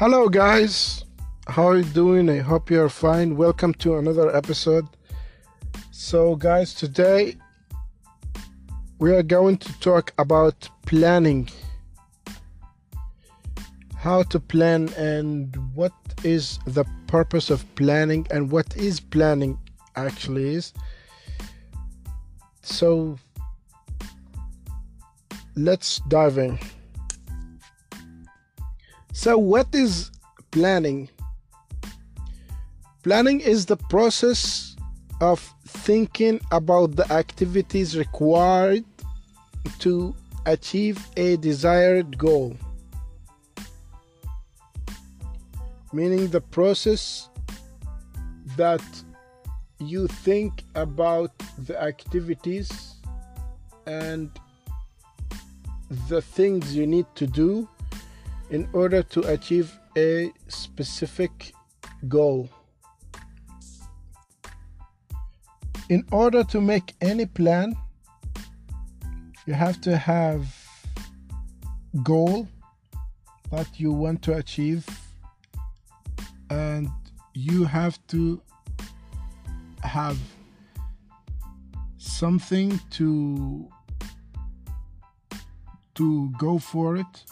Hello, guys. How are you doing? I hope you're fine. Welcome to another episode. So, guys, today we are going to talk about planning. How to plan and what is the purpose of planning and what is planning actually is. So, let's dive in. So, what is planning? Planning is the process of thinking about the activities required to achieve a desired goal. Meaning the process that you think about the activities and the things you need to do in order to achieve a specific goal. In order to make any plan, you have to have goal that you want to achieve and you have to have something to to go for it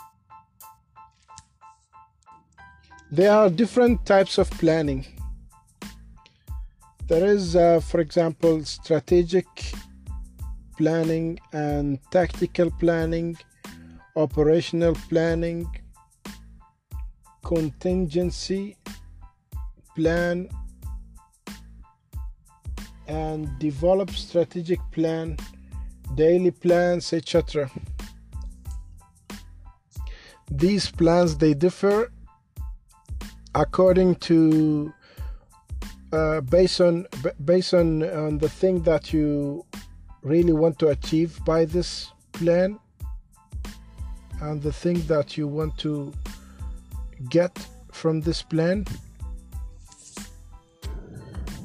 there are different types of planning. There is, uh, for example, strategic planning and tactical planning, operational planning, contingency plan, and develop strategic plan, daily plans, etc. These plans they differ according to uh, based on based on, on the thing that you really want to achieve by this plan and the thing that you want to get from this plan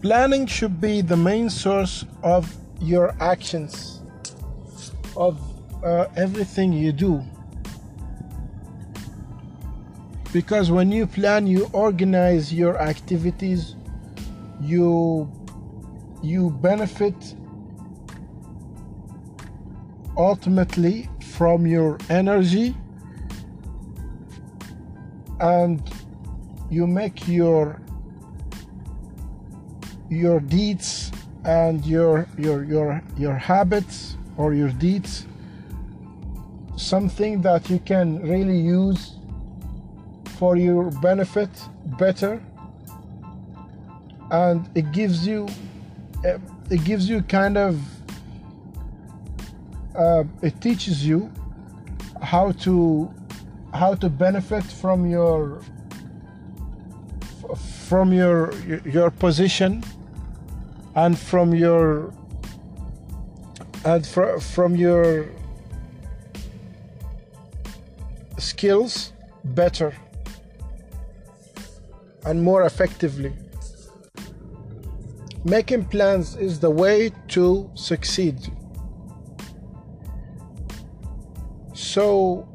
planning should be the main source of your actions of uh, everything you do because when you plan you organize your activities you you benefit ultimately from your energy and you make your your deeds and your your your your habits or your deeds something that you can really use for your benefit better. And it gives you it gives you kind of uh, it teaches you how to how to benefit from your from your your position and from your and fr- from your skills better and more effectively. Making plans is the way to succeed. So,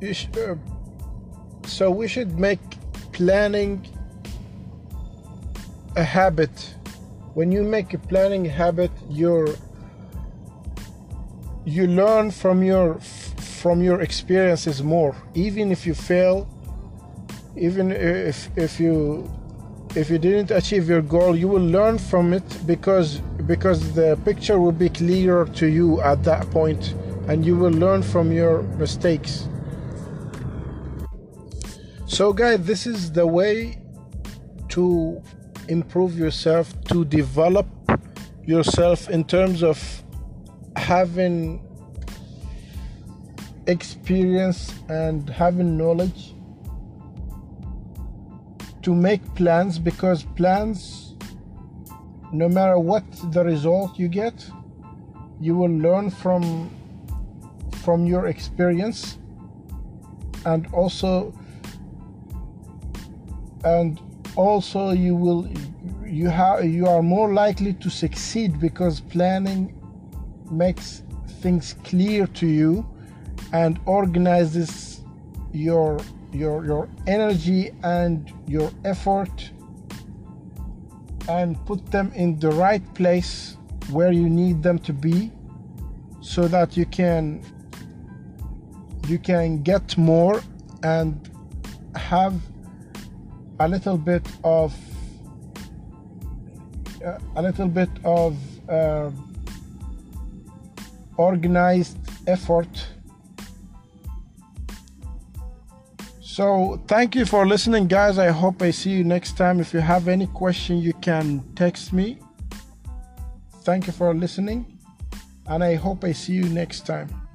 sh- uh, so we should make planning a habit. When you make a planning habit, you're you learn from your from your experiences more. Even if you fail, even if if you if you didn't achieve your goal you will learn from it because because the picture will be clearer to you at that point and you will learn from your mistakes. So guys this is the way to improve yourself to develop yourself in terms of having experience and having knowledge to make plans because plans no matter what the result you get you will learn from from your experience and also and also you will you have you are more likely to succeed because planning makes things clear to you and organizes your your your energy and your effort and put them in the right place where you need them to be so that you can you can get more and have a little bit of uh, a little bit of uh, organized effort so thank you for listening guys. I hope i see you next time. If you have any question you can text me. Thank you for listening and i hope i see you next time